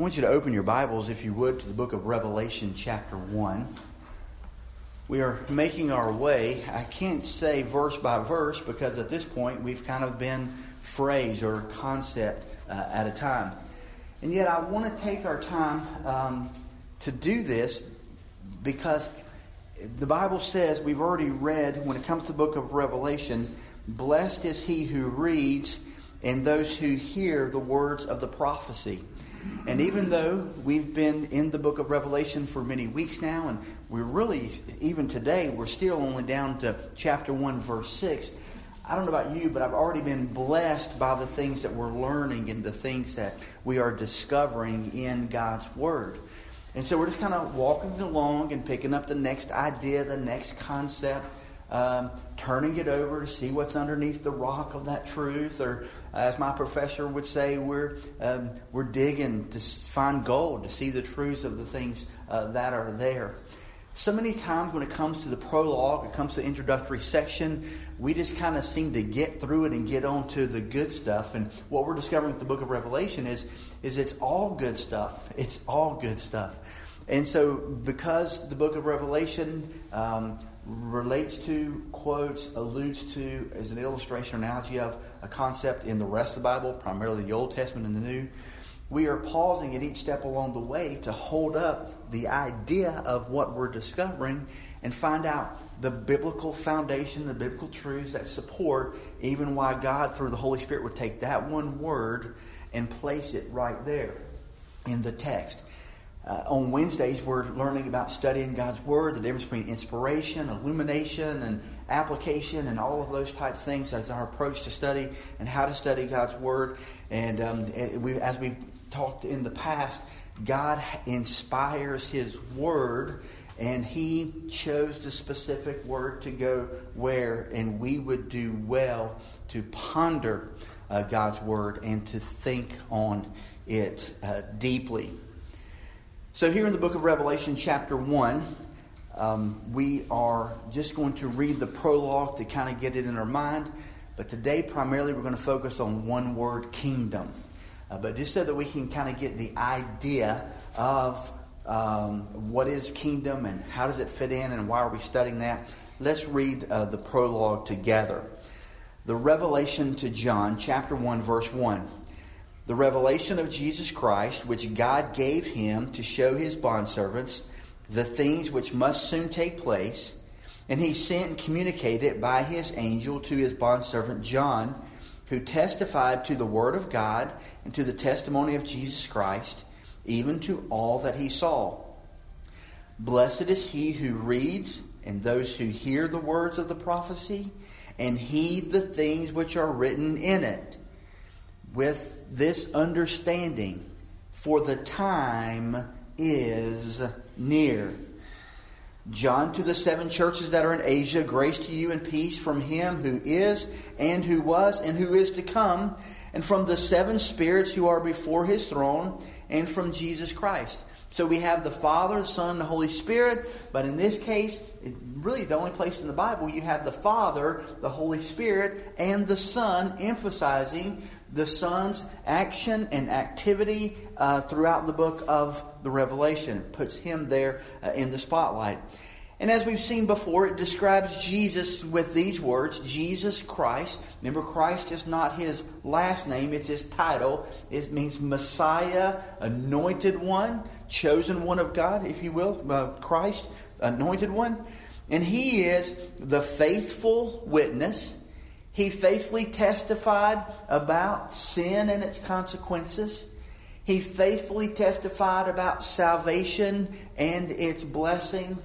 I want you to open your Bibles, if you would, to the book of Revelation, chapter 1. We are making our way. I can't say verse by verse because at this point we've kind of been phrase or concept uh, at a time. And yet I want to take our time um, to do this because the Bible says, we've already read, when it comes to the book of Revelation, blessed is he who reads and those who hear the words of the prophecy. And even though we've been in the book of Revelation for many weeks now, and we're really, even today, we're still only down to chapter 1, verse 6. I don't know about you, but I've already been blessed by the things that we're learning and the things that we are discovering in God's Word. And so we're just kind of walking along and picking up the next idea, the next concept, um, turning it over to see what's underneath the rock of that truth, or as my professor would say, we're um, we're digging to find gold, to see the truths of the things uh, that are there. So many times when it comes to the prologue, it comes to the introductory section, we just kind of seem to get through it and get on to the good stuff. And what we're discovering with the book of Revelation is, is it's all good stuff. It's all good stuff. And so because the book of Revelation um, relates to, quotes, alludes to, as an illustration or analogy of a concept in the rest of the Bible, primarily the Old Testament and the New, we are pausing at each step along the way to hold up the idea of what we're discovering and find out the biblical foundation, the biblical truths that support even why God, through the Holy Spirit, would take that one word and place it right there in the text. Uh, on Wednesdays, we're learning about studying God's Word, the difference between inspiration, illumination, and application, and all of those types of things as our approach to study and how to study God's Word. And um, we, as we've talked in the past, God inspires His Word, and He chose the specific word to go where, and we would do well to ponder uh, God's Word and to think on it uh, deeply. So, here in the book of Revelation, chapter 1, um, we are just going to read the prologue to kind of get it in our mind. But today, primarily, we're going to focus on one word kingdom. Uh, but just so that we can kind of get the idea of um, what is kingdom and how does it fit in and why are we studying that, let's read uh, the prologue together. The revelation to John, chapter 1, verse 1. The revelation of Jesus Christ, which God gave him to show his bondservants the things which must soon take place, and he sent and communicated it by his angel to his bondservant John who testified to the Word of God and to the testimony of Jesus Christ, even to all that he saw. Blessed is he who reads and those who hear the words of the prophecy and heed the things which are written in it with this understanding, for the time is near. John to the seven churches that are in Asia, grace to you and peace from him who is and who was and who is to come, and from the seven spirits who are before his throne, and from Jesus Christ. So we have the Father, the Son, the Holy Spirit, but in this case, really the only place in the Bible you have the Father, the Holy Spirit, and the Son, emphasizing the Son's action and activity uh, throughout the book of the Revelation. It puts him there uh, in the spotlight. And as we've seen before, it describes Jesus with these words, Jesus Christ. Remember, Christ is not his last name, it's his title. It means Messiah, anointed one, chosen one of God, if you will, uh, Christ, anointed one. And he is the faithful witness. He faithfully testified about sin and its consequences. He faithfully testified about salvation and its blessing.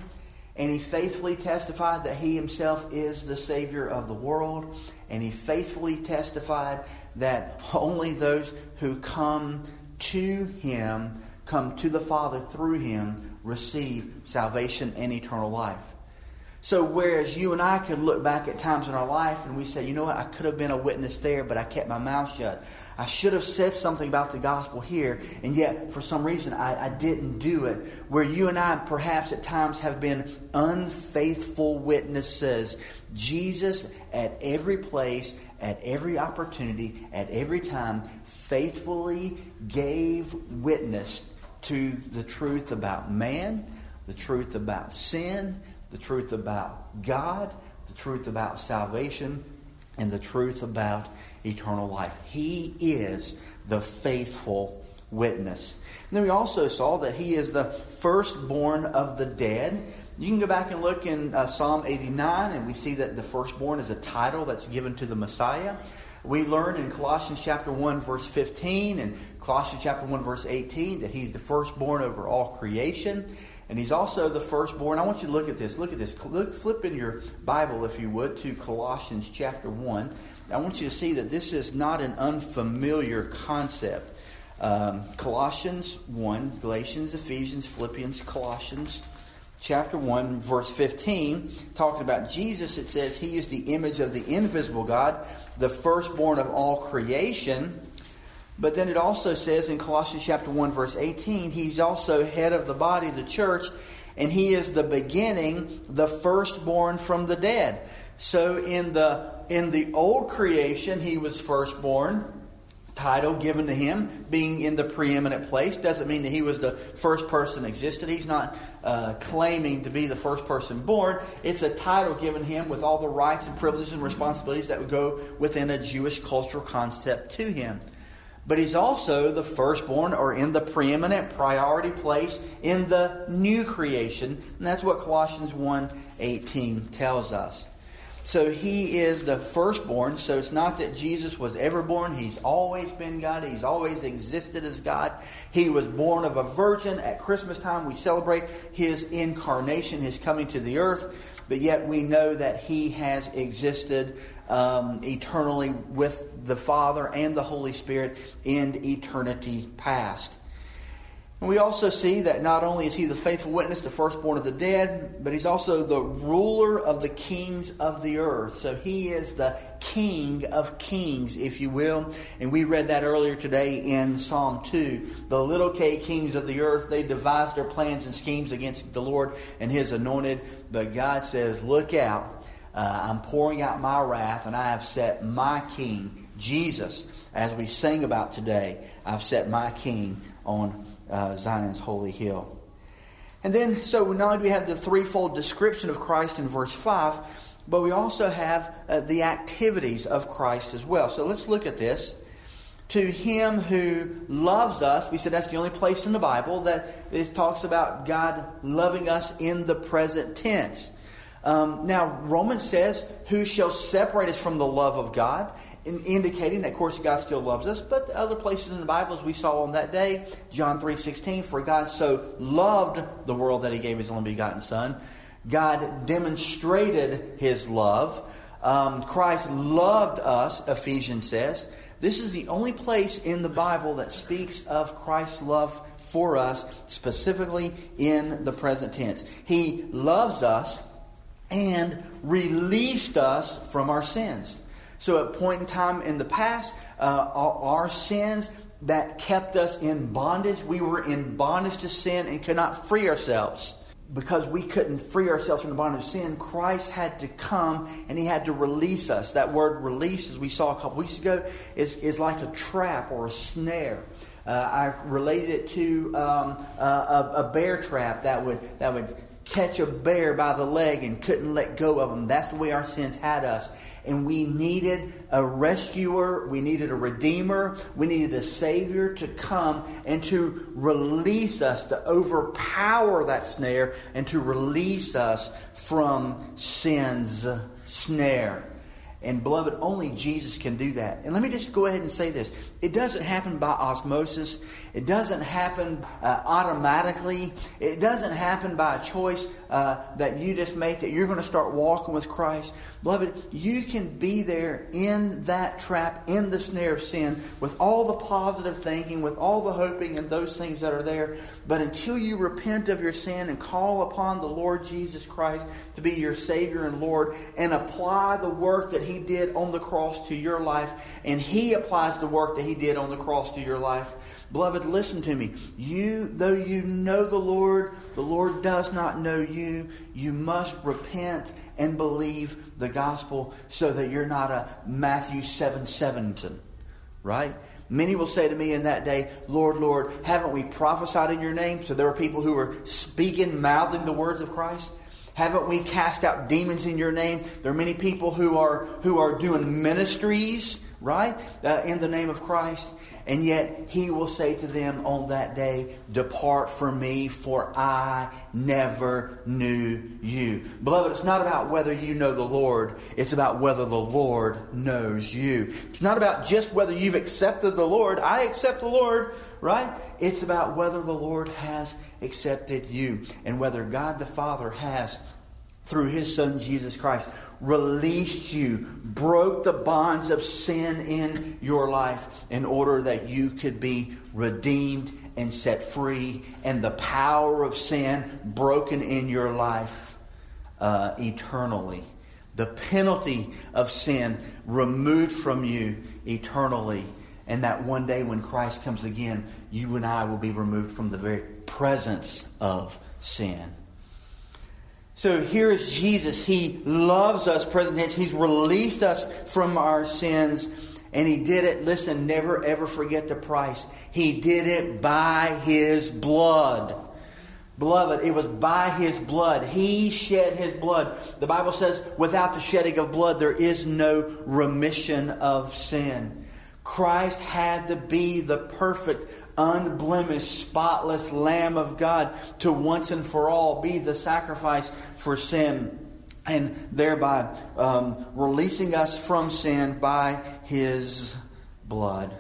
And he faithfully testified that he himself is the Savior of the world. And he faithfully testified that only those who come to him, come to the Father through him, receive salvation and eternal life. So whereas you and I could look back at times in our life and we say, you know what, I could have been a witness there, but I kept my mouth shut. I should have said something about the gospel here, and yet for some reason I, I didn't do it. Where you and I perhaps at times have been unfaithful witnesses. Jesus at every place, at every opportunity, at every time, faithfully gave witness to the truth about man, the truth about sin, the truth about God, the truth about salvation, and the truth about eternal life. He is the faithful witness. And then we also saw that he is the firstborn of the dead. You can go back and look in uh, Psalm 89, and we see that the firstborn is a title that's given to the Messiah. We learned in Colossians chapter 1 verse 15 and Colossians chapter 1 verse 18 that he's the firstborn over all creation. And he's also the firstborn. I want you to look at this. Look at this. Look, flip in your Bible, if you would, to Colossians chapter 1. I want you to see that this is not an unfamiliar concept. Um, Colossians 1, Galatians, Ephesians, Philippians, Colossians chapter 1, verse 15, talking about Jesus, it says, He is the image of the invisible God, the firstborn of all creation. But then it also says in Colossians chapter 1 verse 18, he's also head of the body, the church, and he is the beginning, the firstborn from the dead. So in the in the old creation, he was firstborn, title given to him, being in the preeminent place, doesn't mean that he was the first person existed. He's not uh, claiming to be the first person born. It's a title given him with all the rights and privileges and responsibilities that would go within a Jewish cultural concept to him but he's also the firstborn or in the preeminent priority place in the new creation. And that's what Colossians 1:18 tells us. So he is the firstborn. So it's not that Jesus was ever born. He's always been God. He's always existed as God. He was born of a virgin. At Christmas time, we celebrate his incarnation, his coming to the earth. But yet we know that he has existed um, eternally with the Father and the Holy Spirit in eternity past. And we also see that not only is he the faithful witness, the firstborn of the dead, but he's also the ruler of the kings of the earth. So he is the king of kings, if you will. And we read that earlier today in Psalm 2. The little k kings of the earth, they devised their plans and schemes against the Lord and his anointed. But God says, look out. Uh, I'm pouring out my wrath, and I have set my king, Jesus, as we sing about today, I've set my king on uh, Zion's holy hill. And then, so not we have the threefold description of Christ in verse 5, but we also have uh, the activities of Christ as well. So let's look at this. To him who loves us, we said that's the only place in the Bible that it talks about God loving us in the present tense. Um, now, Romans says, Who shall separate us from the love of God? In, indicating that, of course, God still loves us. But the other places in the Bible, as we saw on that day, John 3.16, For God so loved the world that He gave His only begotten Son. God demonstrated His love. Um, Christ loved us, Ephesians says. This is the only place in the Bible that speaks of Christ's love for us, specifically in the present tense. He loves us and released us from our sins. So at point in time in the past, uh, our, our sins that kept us in bondage, we were in bondage to sin and could not free ourselves. Because we couldn't free ourselves from the bondage of sin, Christ had to come and He had to release us. That word release, as we saw a couple weeks ago, is, is like a trap or a snare. Uh, I related it to um, a, a, bear trap that would that would catch a bear by the leg and couldn't let go of him. That's the way our sins had us. And we needed a rescuer, we needed a redeemer, we needed a savior to come and to release us, to overpower that snare, and to release us from sin's snare. And beloved, only Jesus can do that. And let me just go ahead and say this. It doesn't happen by osmosis. It doesn't happen uh, automatically. It doesn't happen by a choice uh, that you just make that you're going to start walking with Christ. Beloved, you can be there in that trap, in the snare of sin, with all the positive thinking, with all the hoping and those things that are there. But until you repent of your sin and call upon the Lord Jesus Christ to be your Savior and Lord and apply the work that He did on the cross to your life, and He applies the work that He did on the cross to your life, beloved, listen to me. You, though you know the Lord, the Lord does not know you. You must repent and believe the gospel so that you're not a Matthew 7 7, right? Many will say to me in that day, Lord, Lord, haven't we prophesied in your name? So there are people who are speaking, mouthing the words of Christ. Haven't we cast out demons in your name? There are many people who are who are doing ministries, right, uh, in the name of Christ. And yet he will say to them on that day, Depart from me, for I never knew you. Beloved, it's not about whether you know the Lord, it's about whether the Lord knows you. It's not about just whether you've accepted the Lord. I accept the Lord, right? It's about whether the Lord has accepted you and whether God the Father has through his son Jesus Christ, released you, broke the bonds of sin in your life in order that you could be redeemed and set free, and the power of sin broken in your life uh, eternally. The penalty of sin removed from you eternally. And that one day when Christ comes again, you and I will be removed from the very presence of sin. So here is Jesus. He loves us, present tense. He's released us from our sins. And he did it, listen, never ever forget the price. He did it by his blood. Beloved, it was by his blood. He shed his blood. The Bible says, without the shedding of blood, there is no remission of sin. Christ had to be the perfect, unblemished, spotless Lamb of God to once and for all be the sacrifice for sin and thereby um, releasing us from sin by His blood.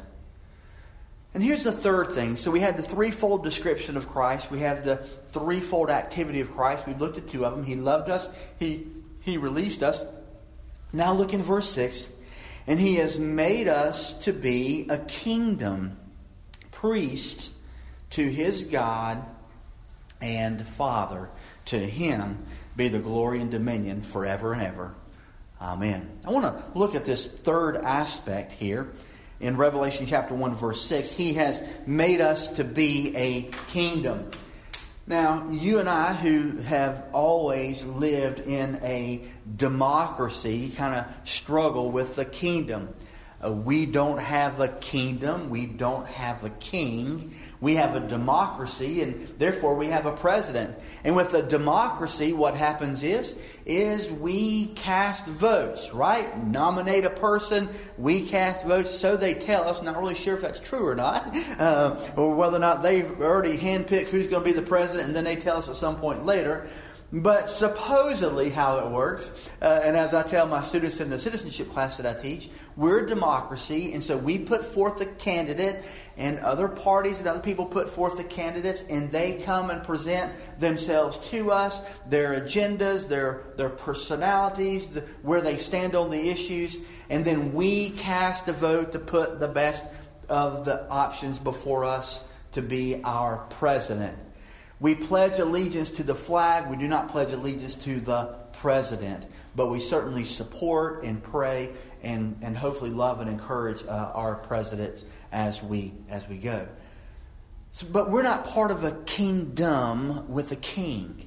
And here's the third thing. So we had the threefold description of Christ. We have the threefold activity of Christ. We looked at two of them. He loved us. He, he released us. Now look in verse 6. And he has made us to be a kingdom, priests to his God and Father. To him be the glory and dominion forever and ever. Amen. I want to look at this third aspect here in Revelation chapter 1 verse 6. He has made us to be a kingdom. Now, you and I, who have always lived in a democracy, kind of struggle with the kingdom. Uh, we don't have a kingdom. We don't have a king. We have a democracy, and therefore we have a president. And with a democracy, what happens is, is we cast votes, right? Nominate a person, we cast votes, so they tell us. Not really sure if that's true or not, uh, or whether or not they've already handpicked who's going to be the president, and then they tell us at some point later. But supposedly, how it works, uh, and as I tell my students in the citizenship class that I teach, we're a democracy, and so we put forth the candidate, and other parties and other people put forth the candidates, and they come and present themselves to us, their agendas, their their personalities, the, where they stand on the issues, and then we cast a vote to put the best of the options before us to be our president. We pledge allegiance to the flag. We do not pledge allegiance to the president. But we certainly support and pray and, and hopefully love and encourage uh, our presidents as we, as we go. So, but we're not part of a kingdom with a king.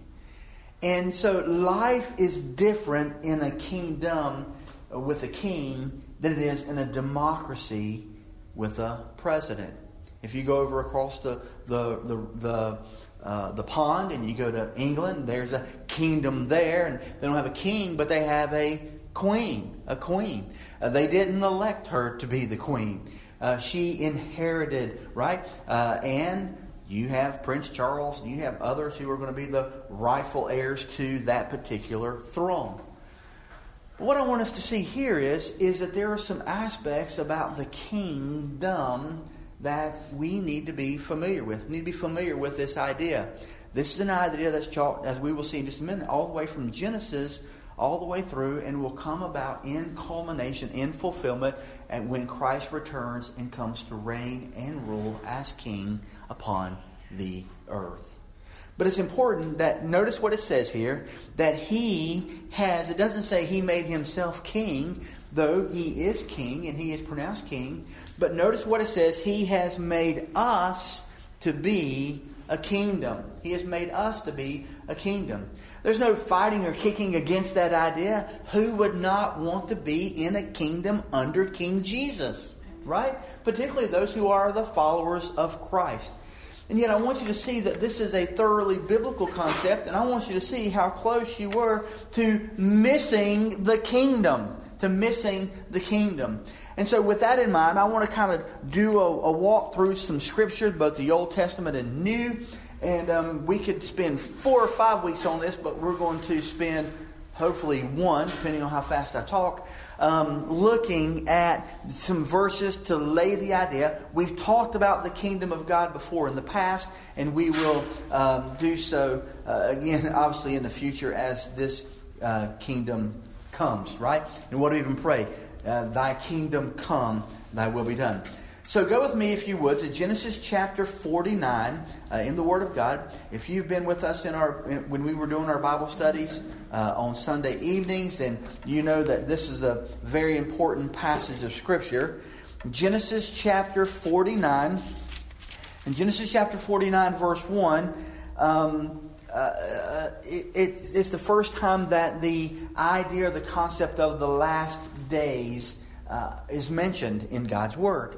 And so life is different in a kingdom with a king than it is in a democracy with a president. If you go over across the, the, the, the uh, the pond and you go to England, there's a kingdom there, and they don't have a king, but they have a queen, a queen. Uh, they didn't elect her to be the queen. Uh, she inherited, right? Uh, and you have Prince Charles, and you have others who are going to be the rightful heirs to that particular throne. What I want us to see here is, is that there are some aspects about the kingdom that we need to be familiar with. We need to be familiar with this idea. This is an idea that's taught, as we will see in just a minute, all the way from Genesis all the way through and will come about in culmination, in fulfillment, and when Christ returns and comes to reign and rule as king upon the earth. But it's important that notice what it says here that he has, it doesn't say he made himself king, though he is king and he is pronounced king. But notice what it says he has made us to be a kingdom. He has made us to be a kingdom. There's no fighting or kicking against that idea. Who would not want to be in a kingdom under King Jesus? Right? Particularly those who are the followers of Christ. And yet I want you to see that this is a thoroughly biblical concept, and I want you to see how close you were to missing the kingdom. To missing the kingdom. And so with that in mind, I want to kind of do a, a walk through some scriptures, both the Old Testament and New. And um, we could spend four or five weeks on this, but we're going to spend hopefully one, depending on how fast I talk, um, looking at some verses to lay the idea. We've talked about the kingdom of God before in the past, and we will um, do so uh, again, obviously, in the future as this uh, kingdom comes, right? And what do we even pray? Uh, thy kingdom come, thy will be done. So go with me, if you would, to Genesis chapter 49 uh, in the Word of God. If you've been with us in our when we were doing our Bible studies uh, on Sunday evenings, then you know that this is a very important passage of Scripture. Genesis chapter 49. In Genesis chapter 49, verse 1, um, uh, it, it's the first time that the idea or the concept of the last days uh, is mentioned in God's Word.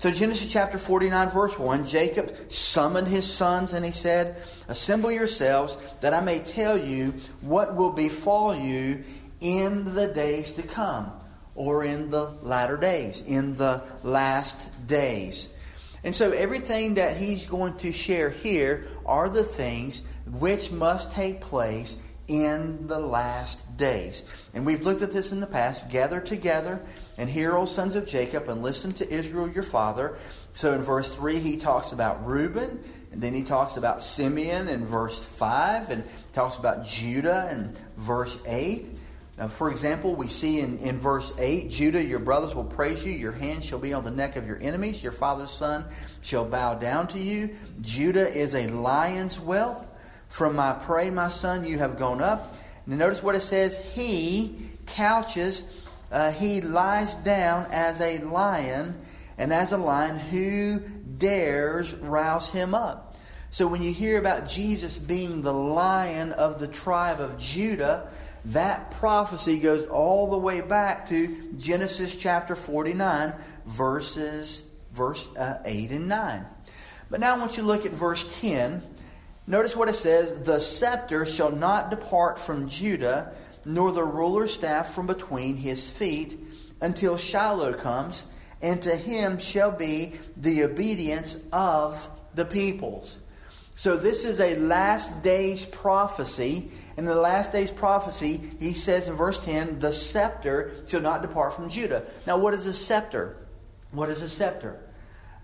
So Genesis chapter 49 verse 1, Jacob summoned his sons and he said, Assemble yourselves that I may tell you what will befall you in the days to come, or in the latter days, in the last days. And so everything that he's going to share here are the things which must take place in the last days. And we've looked at this in the past. Gather together and hear, O sons of Jacob, and listen to Israel your father. So in verse 3, he talks about Reuben, and then he talks about Simeon in verse 5, and talks about Judah in verse 8. Now, for example, we see in, in verse 8, Judah, your brothers will praise you. Your hand shall be on the neck of your enemies. Your father's son shall bow down to you. Judah is a lion's whelp. From my prey, my son, you have gone up. And notice what it says. He couches uh, he lies down as a lion, and as a lion, who dares rouse him up? So when you hear about Jesus being the lion of the tribe of Judah, that prophecy goes all the way back to Genesis chapter 49, verses verse uh, 8 and 9. But now I want you to look at verse 10. Notice what it says, "The scepter shall not depart from Judah, nor the ruler's staff from between his feet until Shiloh comes, and to him shall be the obedience of the peoples. So this is a last days prophecy. And In the last days prophecy, he says in verse 10, the scepter shall not depart from Judah. Now what is a scepter? What is a scepter?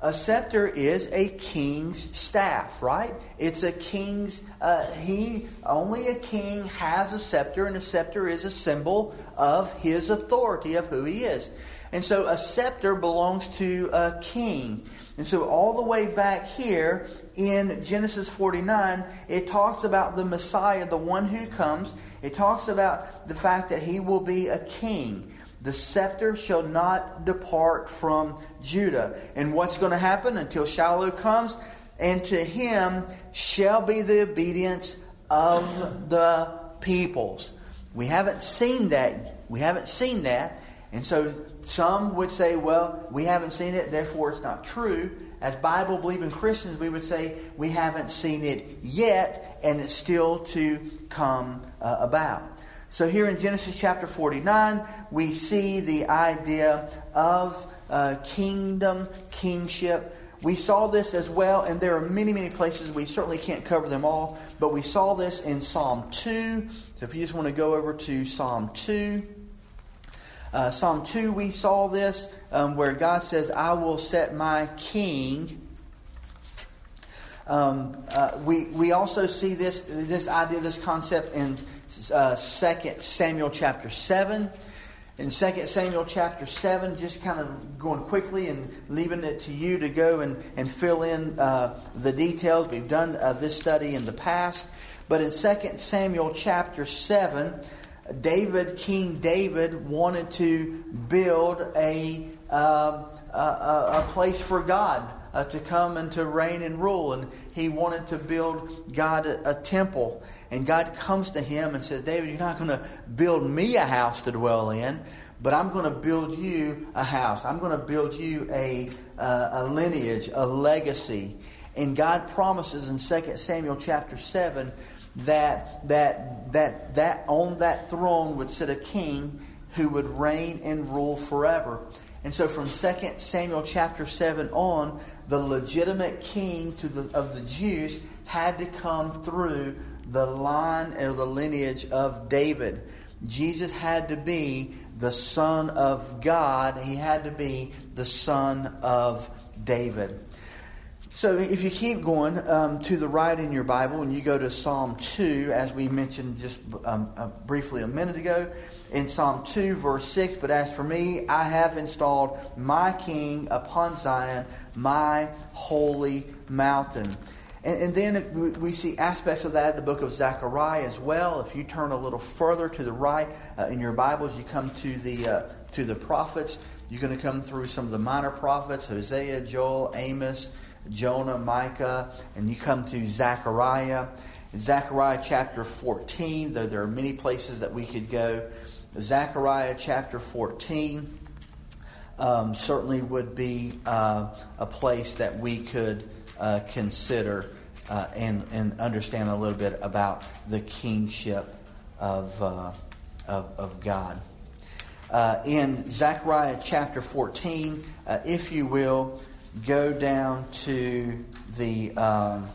A scepter is a king's staff, right? It's a king's, uh, he, only a king has a scepter, and a scepter is a symbol of his authority, of who he is. And so a scepter belongs to a king. And so all the way back here in Genesis 49, it talks about the Messiah, the one who comes. It talks about the fact that he will be a king. The scepter shall not depart from Judah. And what's going to happen until Shiloh comes? And to him shall be the obedience of the peoples. We haven't seen that. We haven't seen that. And so some would say, well, we haven't seen it, therefore it's not true. As Bible believing Christians, we would say we haven't seen it yet, and it's still to come uh, about. So here in Genesis chapter 49, we see the idea of uh, kingdom, kingship. We saw this as well, and there are many, many places. We certainly can't cover them all, but we saw this in Psalm 2. So if you just want to go over to Psalm 2. Uh, Psalm 2, we saw this um, where God says, I will set my king. Um, uh, we, we also see this, this idea, this concept in uh, 2 Samuel chapter 7 in 2 Samuel chapter 7, just kind of going quickly and leaving it to you to go and, and fill in uh, the details. We've done uh, this study in the past. But in 2 Samuel chapter 7, David, King David, wanted to build a, uh, a, a, place for God uh, to come and to reign and rule. And he wanted to build God a, a temple. And God comes to him and says, David, you're not going to build me a house to dwell in, but I'm going to build you a house. I'm going to build you a, a lineage, a legacy. And God promises in 2 Samuel chapter 7 that, that, that, that on that throne would sit a king who would reign and rule forever. And so from 2 Samuel chapter 7 on, the legitimate king the, of the Jews had to come through the line or the lineage of David. Jesus had to be the son of God. He had to be the son of David. So if you keep going um, to the right in your Bible and you go to Psalm 2, as we mentioned just um, uh, briefly a minute ago, in Psalm 2, verse 6, but as for me, I have installed my king upon Zion, my holy mountain. And, and then we see aspects of that in the book of Zechariah as well. If you turn a little further to the right uh, in your Bibles, you come to the uh, to the prophets. You're going to come through some of the minor prophets: Hosea, Joel, Amos. Jonah, Micah, and you come to Zechariah. In Zechariah chapter 14, though there are many places that we could go, Zechariah chapter 14 um, certainly would be uh, a place that we could uh, consider uh, and, and understand a little bit about the kingship of, uh, of, of, God. Uh, in Zechariah chapter 14, uh, if you will, go down to the um,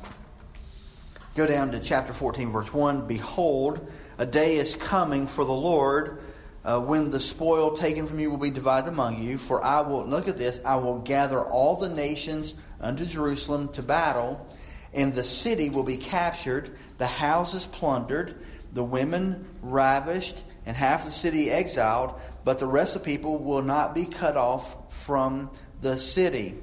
go down to chapter 14 verse 1 behold a day is coming for the lord uh, when the spoil taken from you will be divided among you. For i will look at this i will gather all the nations unto jerusalem to battle and the city will be captured the houses plundered the women ravished and half the city exiled but the rest of the people will not be cut off from the city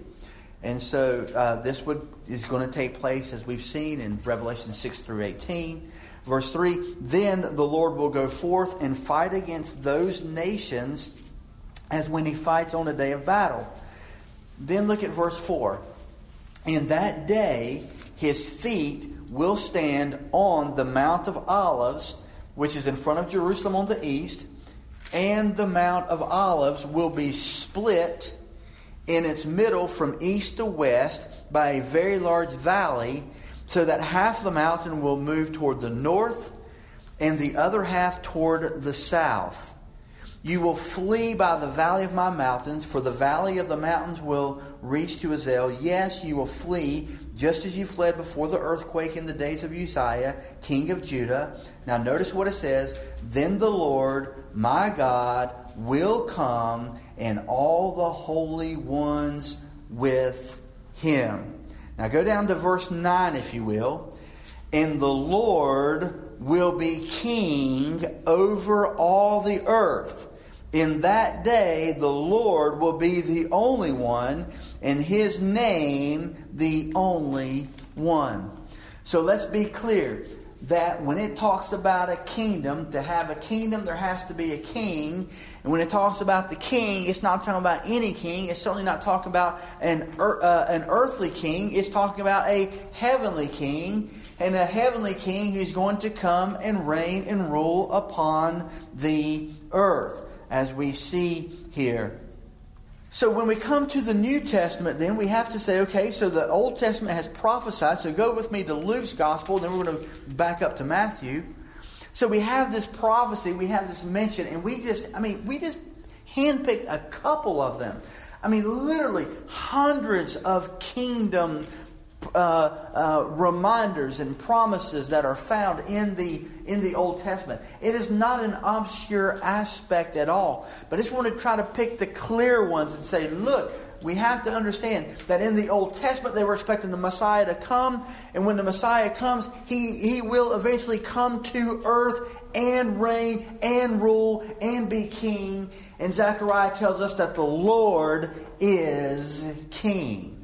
and so uh, this would is going to take place as we've seen in Revelation 6 through 18. Verse 3 Then the Lord will go forth and fight against those nations as when he fights on a day of battle. Then look at verse 4. In that day his feet will stand on the Mount of Olives, which is in front of Jerusalem on the east, and the Mount of Olives will be split in its middle from east to west by a very large valley, so that half the mountain will move toward the north and the other half toward the south. You will flee by the valley of my mountains, for the valley of the mountains will reach to Azel. Yes, you will flee, just as you fled before the earthquake in the days of Uzziah, king of Judah. Now notice what it says. Then the Lord, my God, will come, and all the holy ones with him. Now go down to verse 9, if you will. And the Lord will be king over all the earth. In that day, the Lord will be the only one, and his name the only one. So let's be clear that when it talks about a kingdom, to have a kingdom, there has to be a king. And when it talks about the king, it's not talking about any king. It's certainly not talking about an, uh, an earthly king. It's talking about a heavenly king. And a heavenly king who's going to come and reign and rule upon the earth as we see here. So when we come to the New Testament, then we have to say, okay, so the Old Testament has prophesied. So go with me to Luke's Gospel, then we're going to back up to Matthew. So we have this prophecy, we have this mention, and we just, I mean, we just handpicked a couple of them. I mean, literally hundreds of kingdom uh, uh, reminders and promises that are found in the in the Old Testament. It is not an obscure aspect at all, but I just want to try to pick the clear ones and say, look, we have to understand that in the Old Testament they were expecting the Messiah to come, and when the Messiah comes, he he will eventually come to earth and reign and rule and be king. And Zechariah tells us that the Lord is king.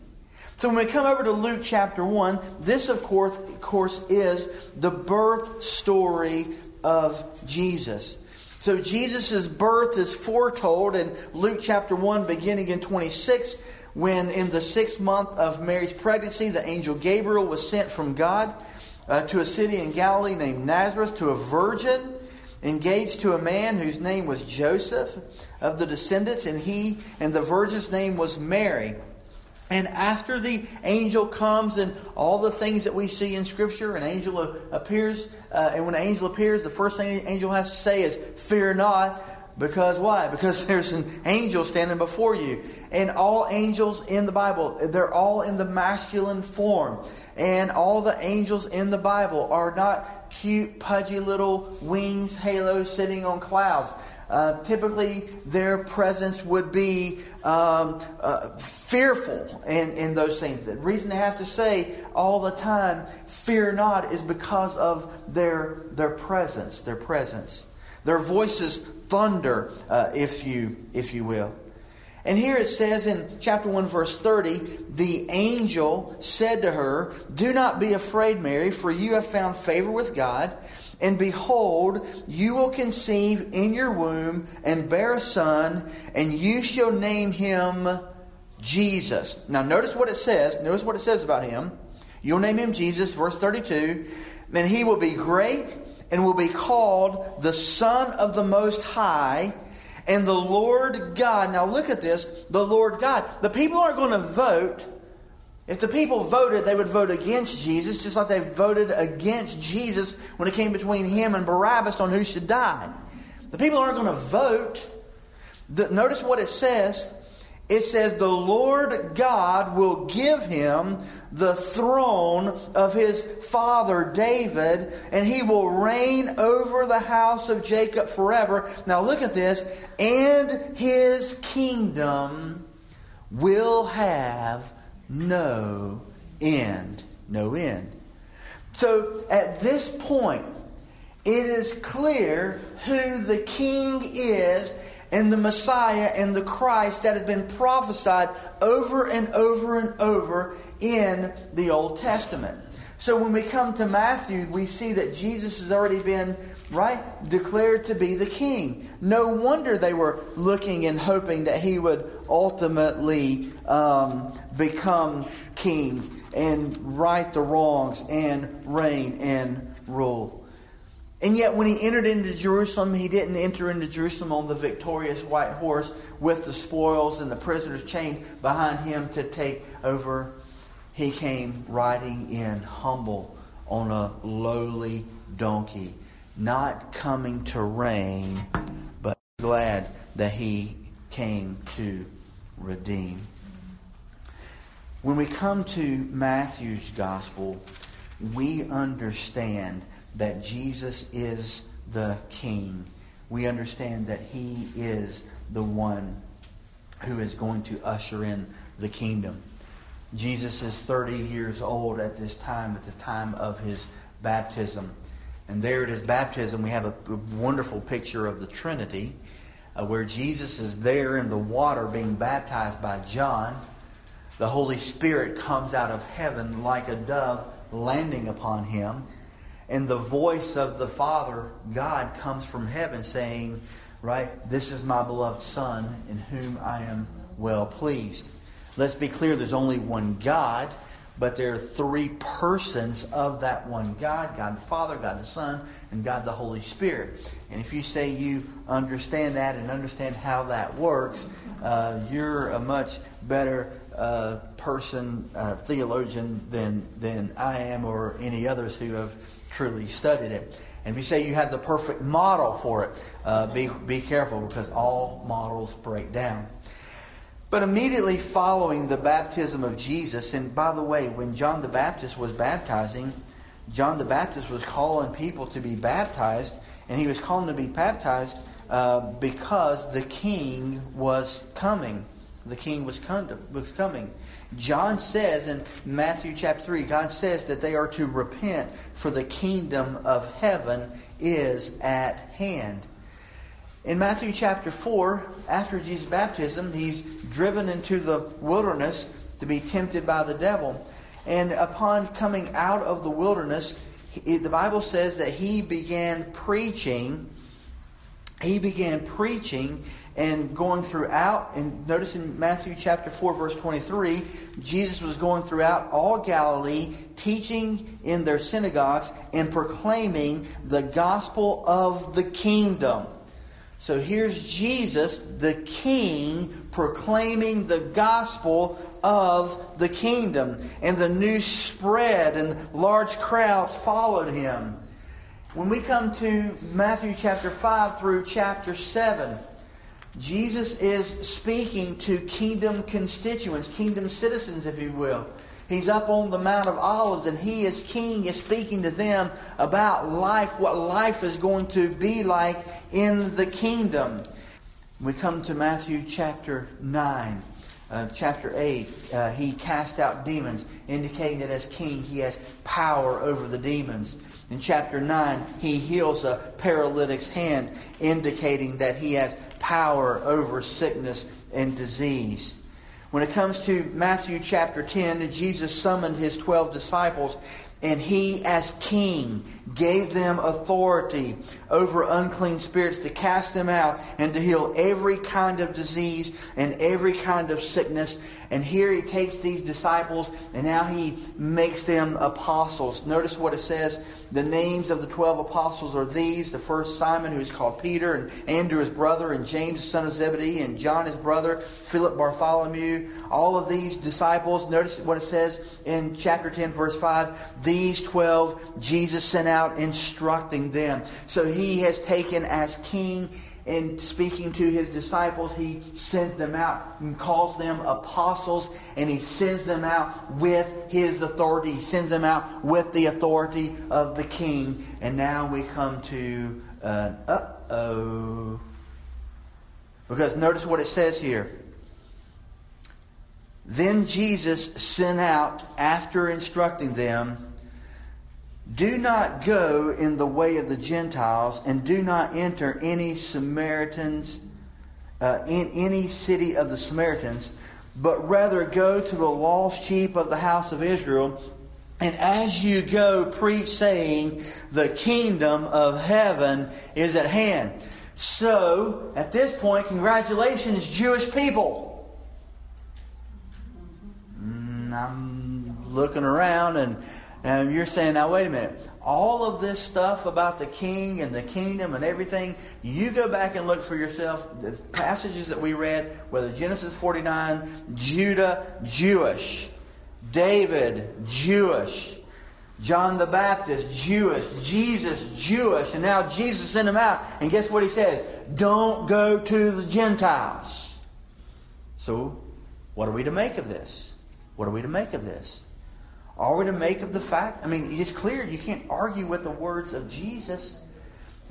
So when we come over to Luke chapter 1, this of course, of course is the birth story of Jesus. So Jesus' birth is foretold in Luke chapter 1 beginning in 26 when in the sixth month of Mary's pregnancy the angel Gabriel was sent from God uh, to a city in Galilee named Nazareth to a virgin engaged to a man whose name was Joseph of the descendants and he and the virgin's name was Mary. And after the angel comes and all the things that we see in Scripture, an angel appears, uh, and when an angel appears, the first thing the angel has to say is, Fear not. Because why? Because there's an angel standing before you. And all angels in the Bible, they're all in the masculine form. And all the angels in the Bible are not cute, pudgy little wings, halos sitting on clouds. Uh, typically their presence would be um, uh, fearful in, in those things. The reason they have to say all the time, fear not, is because of their, their presence, their presence. Their voices thunder, uh, if you, if you will. And here it says in chapter 1 verse 30, the angel said to her, Do not be afraid, Mary, for you have found favor with God. And behold, you will conceive in your womb and bear a son, and you shall name him Jesus. Now notice what it says. Notice what it says about him. You'll name him Jesus, verse 32. And he will be great and will be called the Son of the Most High. And the Lord God, now look at this, the Lord God. The people aren't going to vote if the people voted, they would vote against Jesus, just like they voted against Jesus when it came between him and Barabbas on who should die. The people aren't going to vote. notice what it says. It says, The Lord God will give him the throne of his father David, and he will reign over the house of Jacob forever. Now look at this. And his kingdom will have no end. No end. So at this point, it is clear who the king is and the Messiah and the Christ that has been prophesied over and over and over in the Old Testament. So when we come to Matthew, we see that Jesus has already been, right, declared to be the king. No wonder they were looking and hoping that he would ultimately um, become king and right the wrongs and reign and rule. And yet, when he entered into Jerusalem, he didn't enter into Jerusalem on the victorious white horse with the spoils and the prisoners chained behind him to take over he came riding in humble on a lowly donkey, not coming to reign, but glad that he came to redeem. When we come to Matthew's gospel, we understand that Jesus is the king. We understand that he is the one who is going to usher in the kingdom. Jesus is 30 years old at this time, at the time of his baptism. And there at his baptism, we have a wonderful picture of the Trinity, uh, where Jesus is there in the water being baptized by John. The Holy Spirit comes out of heaven like a dove landing upon him. And the voice of the Father, God, comes from heaven saying, right, this is my beloved Son in whom I am well pleased. Let's be clear, there's only one God, but there are three persons of that one God God the Father, God the Son, and God the Holy Spirit. And if you say you understand that and understand how that works, uh, you're a much better uh, person, uh, theologian, than, than I am or any others who have truly studied it. And if you say you have the perfect model for it, uh, be, be careful because all models break down. But immediately following the baptism of Jesus, and by the way, when John the Baptist was baptizing, John the Baptist was calling people to be baptized, and he was calling to be baptized uh, because the king was coming. The king was, was coming. John says in Matthew chapter 3, God says that they are to repent, for the kingdom of heaven is at hand. In Matthew chapter 4, after Jesus' baptism, he's driven into the wilderness to be tempted by the devil. And upon coming out of the wilderness, the Bible says that he began preaching. He began preaching and going throughout, and notice in Matthew chapter 4, verse 23, Jesus was going throughout all Galilee, teaching in their synagogues and proclaiming the gospel of the kingdom. So here's Jesus, the King, proclaiming the gospel of the kingdom. And the news spread, and large crowds followed him. When we come to Matthew chapter 5 through chapter 7, Jesus is speaking to kingdom constituents, kingdom citizens, if you will. He's up on the Mount of Olives and he is king, is speaking to them about life, what life is going to be like in the kingdom. We come to Matthew chapter 9. Uh, chapter 8, uh, he cast out demons, indicating that as king he has power over the demons. In chapter 9, he heals a paralytic's hand, indicating that he has power over sickness and disease. When it comes to Matthew chapter 10, Jesus summoned his 12 disciples and he, as king, gave them authority over unclean spirits to cast them out and to heal every kind of disease and every kind of sickness. And here he takes these disciples and now he makes them apostles. Notice what it says. The names of the twelve apostles are these. The first Simon, who is called Peter, and Andrew his brother, and James son of Zebedee, and John his brother, Philip Bartholomew. All of these disciples, notice what it says in chapter 10 verse 5 these 12 Jesus sent out instructing them. So he has taken as king in speaking to his disciples, he sends them out and calls them apostles, and he sends them out with his authority. He sends them out with the authority of the king. And now we come to uh oh. Because notice what it says here. Then Jesus sent out, after instructing them, do not go in the way of the Gentiles, and do not enter any Samaritans, uh, in any city of the Samaritans, but rather go to the lost sheep of the house of Israel. And as you go, preach saying, the kingdom of heaven is at hand. So, at this point, congratulations, Jewish people. Mm, I'm looking around and and you're saying, now wait a minute. All of this stuff about the king and the kingdom and everything, you go back and look for yourself. The passages that we read, whether Genesis 49, Judah, Jewish, David, Jewish, John the Baptist, Jewish, Jesus, Jewish, and now Jesus sent him out. And guess what he says? Don't go to the Gentiles. So, what are we to make of this? What are we to make of this? Are we to make of the fact? I mean, it's clear you can't argue with the words of Jesus.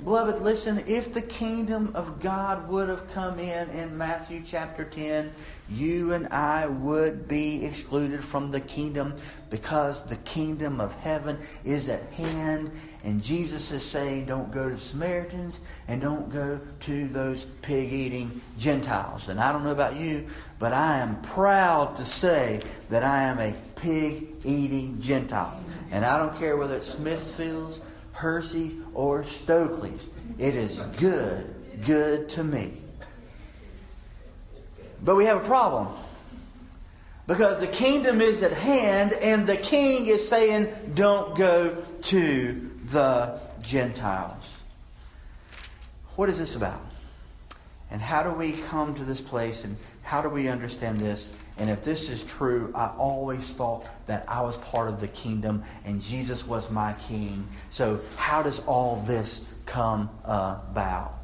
Beloved, listen, if the kingdom of God would have come in in Matthew chapter 10, you and I would be excluded from the kingdom because the kingdom of heaven is at hand. And Jesus is saying, don't go to Samaritans and don't go to those pig eating Gentiles. And I don't know about you, but I am proud to say that I am a pig eating Gentile. And I don't care whether it's Smithfields Hershey's, or Stokely's. It is good, good to me. But we have a problem. Because the kingdom is at hand, and the king is saying, don't go to the Gentiles. What is this about? And how do we come to this place, and how do we understand this? And if this is true, I always thought that I was part of the kingdom and Jesus was my king. So how does all this come about?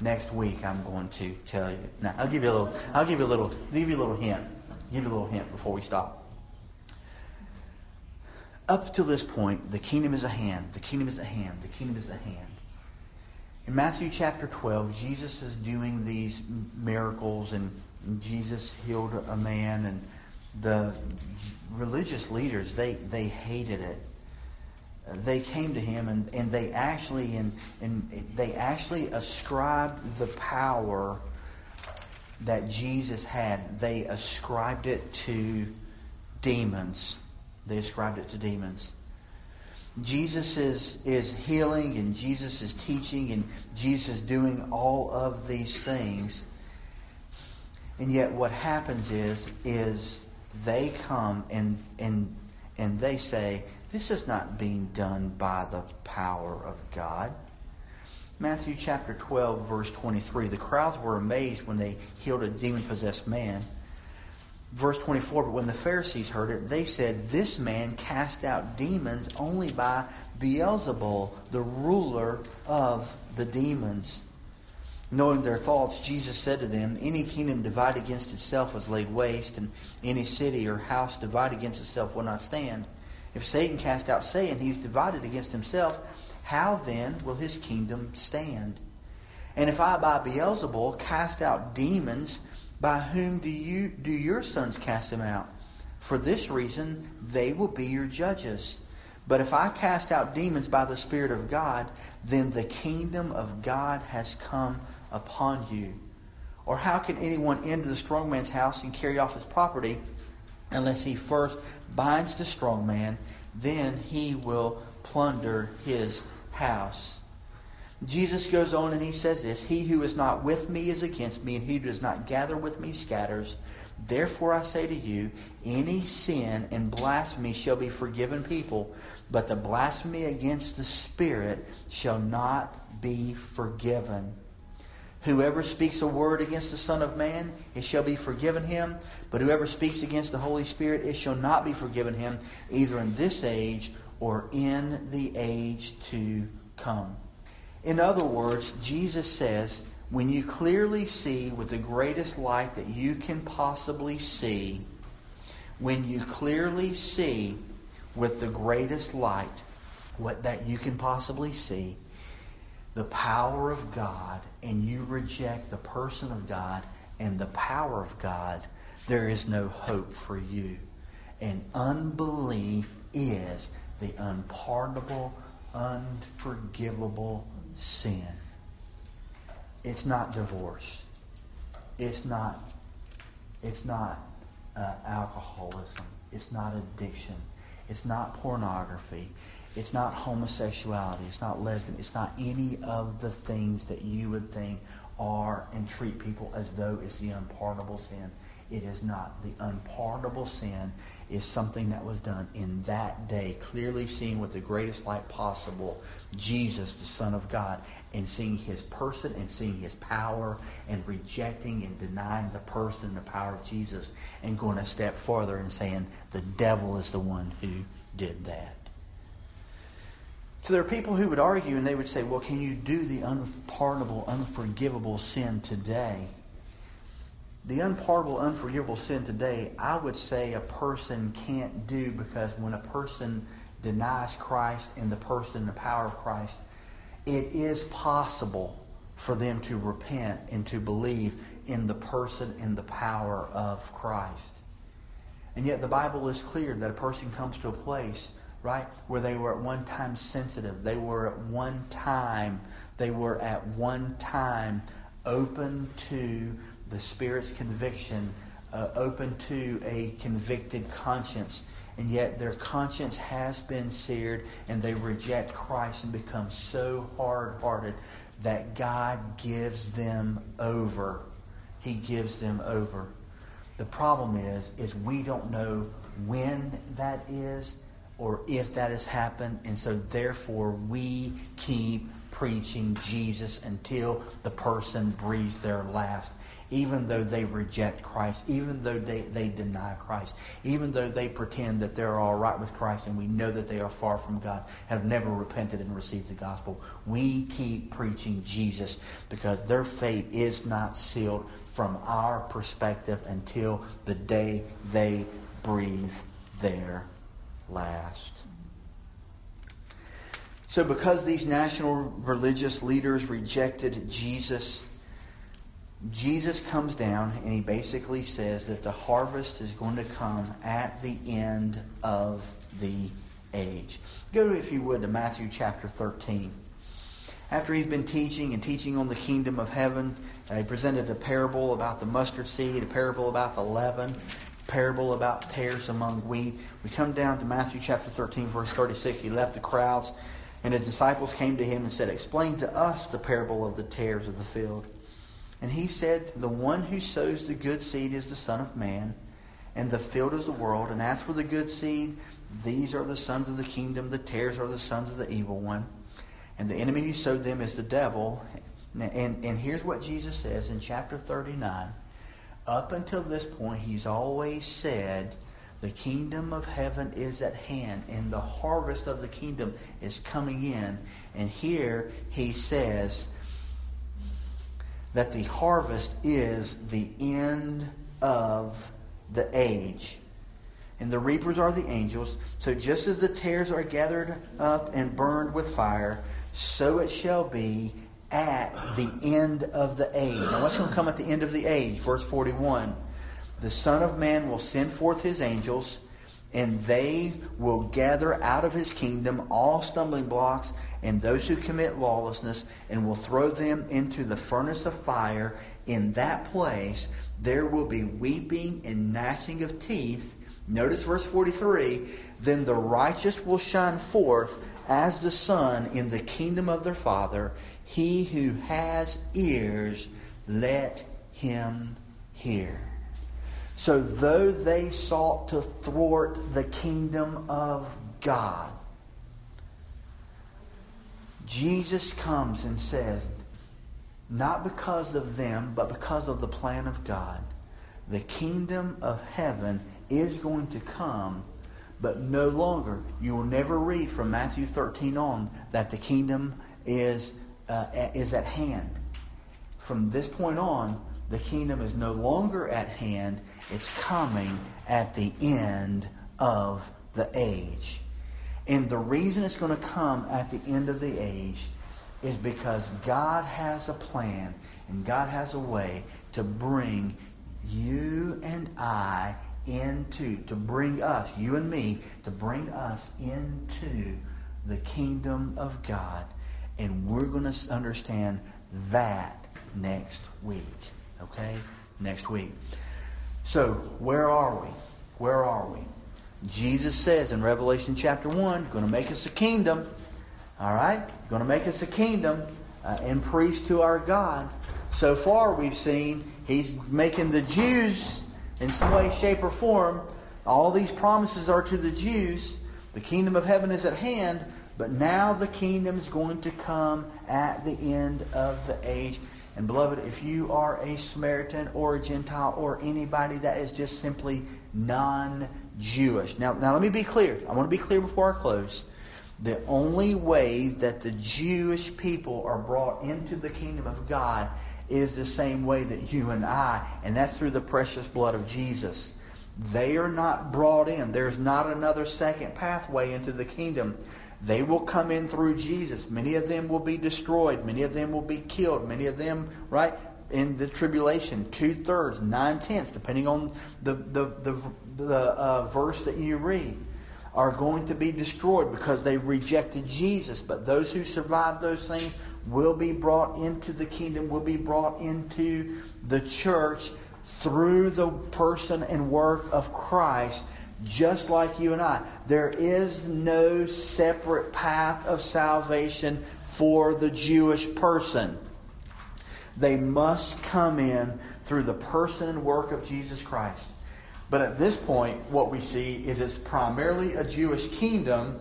next week I'm going to tell you. Now, I'll give you a little. I'll give you a little. Give you a little hint. Give you a little hint before we stop. Up to this point, the kingdom is a hand. The kingdom is a hand. The kingdom is a hand. In Matthew chapter 12, Jesus is doing these miracles, and Jesus healed a man, and the religious leaders they they hated it they came to him and, and they actually and, and they actually ascribed the power that Jesus had. They ascribed it to demons. They ascribed it to demons. Jesus is, is healing and Jesus is teaching and Jesus is doing all of these things. And yet what happens is is they come and and and they say, this is not being done by the power of God. Matthew chapter 12, verse 23. The crowds were amazed when they healed a demon possessed man. Verse 24, but when the Pharisees heard it, they said, This man cast out demons only by Beelzebul, the ruler of the demons. Knowing their thoughts, Jesus said to them, Any kingdom divided against itself is laid waste, and any city or house divided against itself will not stand. If Satan cast out Satan, he's divided against himself. How then will his kingdom stand? And if I by Beelzebul cast out demons, by whom do you do your sons cast them out? For this reason they will be your judges. But if I cast out demons by the Spirit of God, then the kingdom of God has come upon you. Or how can anyone enter the strong man's house and carry off his property unless he first binds the strong man, then he will plunder his house. Jesus goes on and he says this He who is not with me is against me, and he who does not gather with me scatters. Therefore I say to you, any sin and blasphemy shall be forgiven people, but the blasphemy against the Spirit shall not be forgiven. Whoever speaks a word against the Son of Man, it shall be forgiven him. But whoever speaks against the Holy Spirit, it shall not be forgiven him, either in this age or in the age to come. In other words, Jesus says, when you clearly see with the greatest light that you can possibly see, when you clearly see with the greatest light what that you can possibly see, the power of God and you reject the person of God and the power of God, there is no hope for you. And unbelief is the unpardonable, unforgivable sin. It's not divorce. It's not. It's not uh, alcoholism. It's not addiction. It's not pornography. It's not homosexuality. It's not lesbian. It's not any of the things that you would think are and treat people as though it's the unpardonable sin. It is not. The unpardonable sin is something that was done in that day, clearly seeing with the greatest light possible Jesus, the Son of God, and seeing his person and seeing his power and rejecting and denying the person and the power of Jesus and going a step farther and saying the devil is the one who did that. So there are people who would argue and they would say, well, can you do the unpardonable, unforgivable sin today? The unpardonable, unforgivable sin today, I would say a person can't do because when a person denies Christ and the person the power of Christ, it is possible for them to repent and to believe in the person and the power of Christ. And yet the Bible is clear that a person comes to a place right? Where they were at one time sensitive. They were at one time, they were at one time open to the Spirit's conviction, uh, open to a convicted conscience. And yet their conscience has been seared and they reject Christ and become so hard-hearted that God gives them over. He gives them over. The problem is, is we don't know when that is or if that has happened, and so therefore we keep preaching Jesus until the person breathes their last. Even though they reject Christ, even though they, they deny Christ, even though they pretend that they're all right with Christ and we know that they are far from God, have never repented and received the gospel, we keep preaching Jesus because their fate is not sealed from our perspective until the day they breathe their last. So, because these national religious leaders rejected Jesus, Jesus comes down and he basically says that the harvest is going to come at the end of the age. Go, if you would, to Matthew chapter 13. After he's been teaching and teaching on the kingdom of heaven, uh, he presented a parable about the mustard seed, a parable about the leaven, a parable about tares among wheat. We come down to Matthew chapter 13, verse 36. He left the crowds and his disciples came to him and said, Explain to us the parable of the tares of the field. And he said, The one who sows the good seed is the Son of Man, and the field is the world. And as for the good seed, these are the sons of the kingdom, the tares are the sons of the evil one. And the enemy who sowed them is the devil. And, and here's what Jesus says in chapter 39. Up until this point, he's always said, the kingdom of heaven is at hand, and the harvest of the kingdom is coming in. And here he says that the harvest is the end of the age. And the reapers are the angels. So just as the tares are gathered up and burned with fire, so it shall be at the end of the age. Now, what's going to come at the end of the age? Verse 41 the Son of Man will send forth his angels, and they will gather out of his kingdom all stumbling blocks and those who commit lawlessness, and will throw them into the furnace of fire. In that place there will be weeping and gnashing of teeth. Notice verse 43 Then the righteous will shine forth as the sun in the kingdom of their Father. He who has ears, let him hear. So though they sought to thwart the kingdom of God, Jesus comes and says, not because of them, but because of the plan of God, the kingdom of heaven is going to come, but no longer. You will never read from Matthew 13 on that the kingdom is, uh, is at hand. From this point on, the kingdom is no longer at hand, it's coming at the end of the age. And the reason it's going to come at the end of the age is because God has a plan and God has a way to bring you and I into, to bring us, you and me, to bring us into the kingdom of God. And we're going to understand that next week. Okay? Next week. So, where are we? Where are we? Jesus says in Revelation chapter 1, going to make us a kingdom. All right? Going to make us a kingdom uh, and priest to our God. So far, we've seen he's making the Jews, in some way, shape, or form, all these promises are to the Jews. The kingdom of heaven is at hand, but now the kingdom is going to come at the end of the age. And beloved, if you are a Samaritan or a Gentile or anybody that is just simply non-Jewish. Now, now let me be clear. I want to be clear before I close. The only way that the Jewish people are brought into the kingdom of God is the same way that you and I, and that's through the precious blood of Jesus. They are not brought in. There's not another second pathway into the kingdom. They will come in through Jesus. Many of them will be destroyed. Many of them will be killed. Many of them, right, in the tribulation, two thirds, nine tenths, depending on the, the, the, the uh, verse that you read, are going to be destroyed because they rejected Jesus. But those who survive those things will be brought into the kingdom, will be brought into the church through the person and work of Christ just like you and I. There is no separate path of salvation for the Jewish person. They must come in through the person and work of Jesus Christ. But at this point, what we see is it's primarily a Jewish kingdom,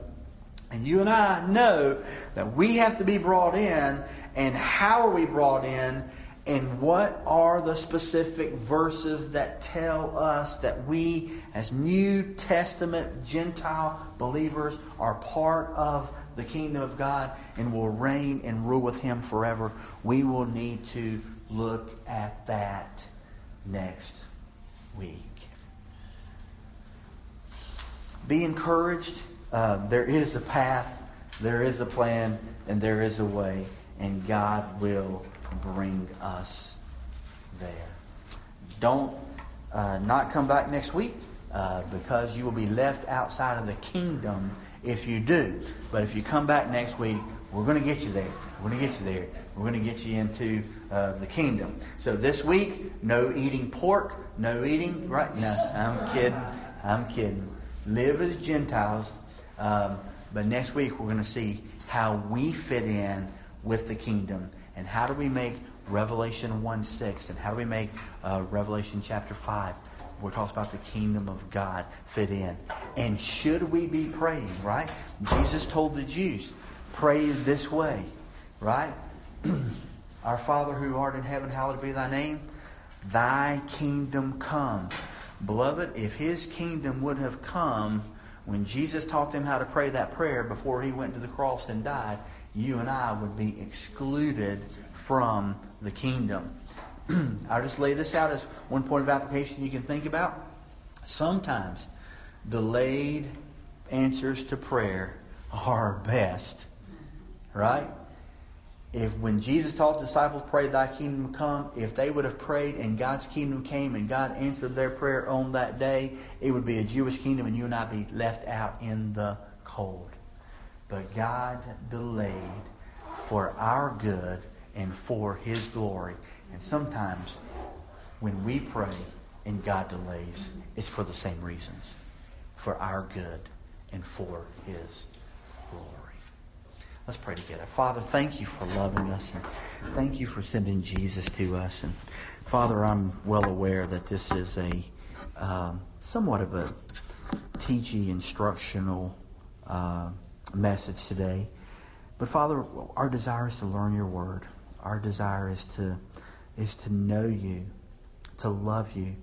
And you and I know that we have to be brought in, and how are we brought in, and what are the specific verses that tell us that we, as New Testament Gentile believers, are part of the kingdom of God and will reign and rule with Him forever? We will need to look at that next week. Be encouraged. Uh, there is a path, there is a plan, and there is a way, and God will bring us there. Don't uh, not come back next week uh, because you will be left outside of the kingdom if you do. But if you come back next week, we're going to get you there. We're going to get you there. We're going to get you into uh, the kingdom. So this week, no eating pork, no eating. Right? No, I'm kidding. I'm kidding. Live as Gentiles. Um, but next week, we're going to see how we fit in with the kingdom and how do we make Revelation 1 6 and how do we make uh, Revelation chapter 5 where it talks about the kingdom of God fit in. And should we be praying, right? Jesus told the Jews, pray this way, right? Our Father who art in heaven, hallowed be thy name. Thy kingdom come. Beloved, if his kingdom would have come when Jesus taught them how to pray that prayer before he went to the cross and died, you and I would be excluded from the kingdom. I'll just lay this out as one point of application you can think about. Sometimes delayed answers to prayer are best. Right? If when Jesus taught disciples, pray thy kingdom come, if they would have prayed and God's kingdom came and God answered their prayer on that day, it would be a Jewish kingdom and you and I be left out in the cold. But God delayed for our good and for His glory. And sometimes when we pray and God delays, it's for the same reasons. For our good and for His glory. Let's pray together. Father, thank you for loving us and thank you for sending Jesus to us. And Father, I'm well aware that this is a um, somewhat of a teachy, instructional uh, message today. But Father, our desire is to learn your word. Our desire is to is to know you, to love you.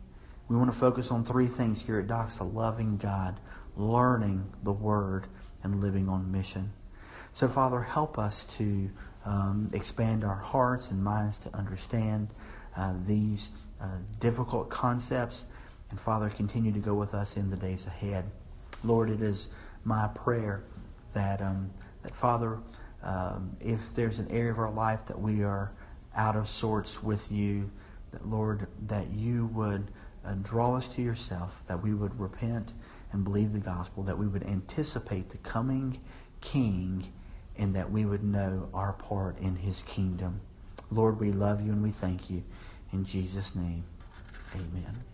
We want to focus on three things here at Doxa: loving God, learning the word, and living on mission. So Father, help us to um, expand our hearts and minds to understand uh, these uh, difficult concepts. And Father, continue to go with us in the days ahead. Lord, it is my prayer that um, that Father, um, if there's an area of our life that we are out of sorts with you, that Lord, that you would uh, draw us to yourself, that we would repent and believe the gospel, that we would anticipate the coming King, and that we would know our part in His kingdom. Lord, we love you and we thank you. In Jesus' name, amen.